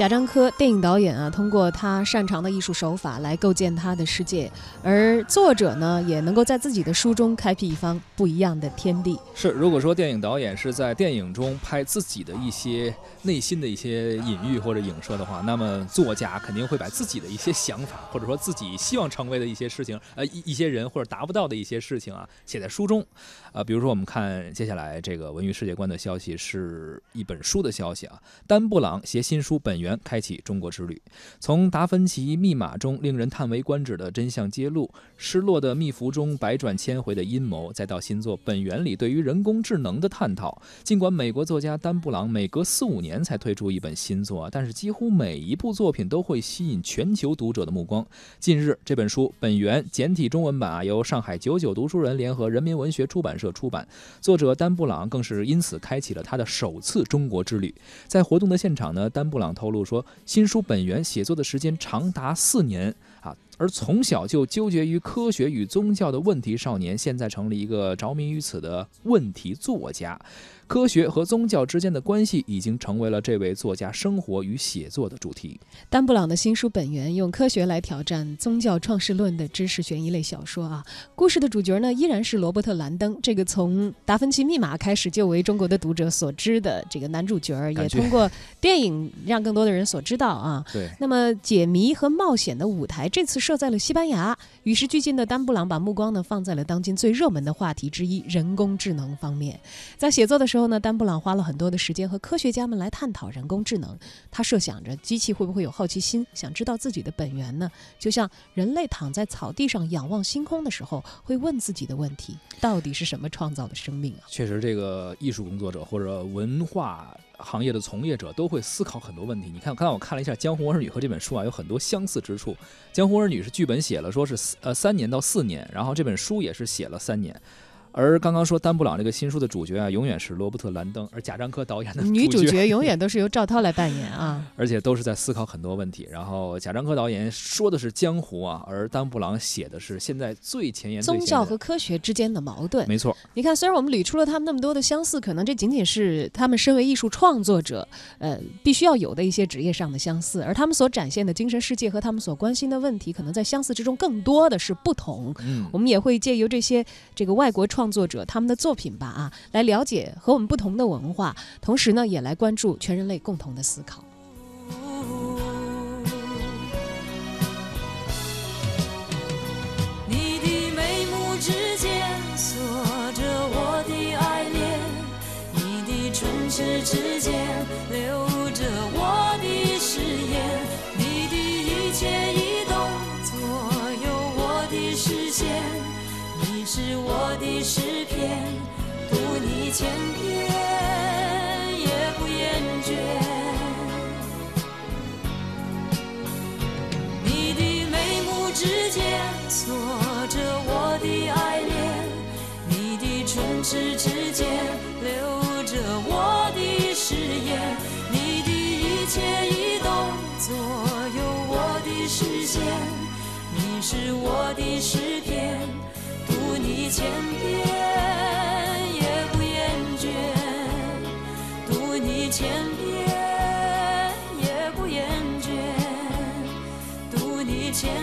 贾樟柯电影导演啊，通过他擅长的艺术手法来构建他的世界，而作者呢，也能够在自己的书中开辟一方不一样的天地。是，如果说电影导演是在电影中拍自己的一些内心的一些隐喻或者影射的话，那么作家肯定会把自己的一些想法，或者说自己希望成为的一些事情，呃，一一些人或者达不到的一些事情啊，写在书中。啊，比如说我们看接下来这个文娱世界观的消息，是一本书的消息啊，丹布朗携新书《本源》。开启中国之旅，从达芬奇密码中令人叹为观止的真相揭露，失落的密符中百转千回的阴谋，再到新作《本源》里对于人工智能的探讨。尽管美国作家丹布朗每隔四五年才推出一本新作，但是几乎每一部作品都会吸引全球读者的目光。近日，这本书《本源》简体中文版啊，由上海九九读书人联合人民文学出版社出版，作者丹布朗更是因此开启了他的首次中国之旅。在活动的现场呢，丹布朗透露。说新书本源写作的时间长达四年啊，而从小就纠结于科学与宗教的问题少年，现在成了一个着迷于此的问题作家。科学和宗教之间的关系已经成为了这位作家生活与写作的主题。丹布朗的新书《本源》用科学来挑战宗教创世论的知识悬疑类小说啊，故事的主角呢依然是罗伯特·兰登，这个从《达芬奇密码》开始就为中国的读者所知的这个男主角，也通过电影让更多的人所知道啊。对。那么解谜和冒险的舞台这次设在了西班牙，与时俱进的丹布朗把目光呢放在了当今最热门的话题之一——人工智能方面，在写作的时候。后呢，丹布朗花了很多的时间和科学家们来探讨人工智能。他设想着机器会不会有好奇心，想知道自己的本源呢？就像人类躺在草地上仰望星空的时候，会问自己的问题：到底是什么创造了生命啊？确实，这个艺术工作者或者文化行业的从业者都会思考很多问题。你看，刚才我看了一下《江湖儿女》和这本书啊，有很多相似之处。《江湖儿女》是剧本写了，说是呃三年到四年，然后这本书也是写了三年。而刚刚说丹布朗这个新书的主角啊，永远是罗伯特·兰登，而贾樟柯导演的 女主角永远都是由赵涛来扮演啊，而且都是在思考很多问题。然后贾樟柯导演说的是江湖啊，而丹布朗写的是现在最前沿宗教和科学之间的矛盾。没错，你看，虽然我们捋出了他们那么多的相似，可能这仅仅是他们身为艺术创作者，呃，必须要有的一些职业上的相似，而他们所展现的精神世界和他们所关心的问题，可能在相似之中更多的是不同。嗯，我们也会借由这些这个外国创创作者他们的。作品吧啊，来了解和我们不同的文化，同时呢，也来关注全人类共同的思考。我的诗篇。千遍也不厌倦，你的眉目之间锁着我的爱恋，你的唇齿之间留着我的誓言，你的一切一动左右我的视线，你是我的诗篇，读你千遍也不厌倦读你千遍也不厌倦读你千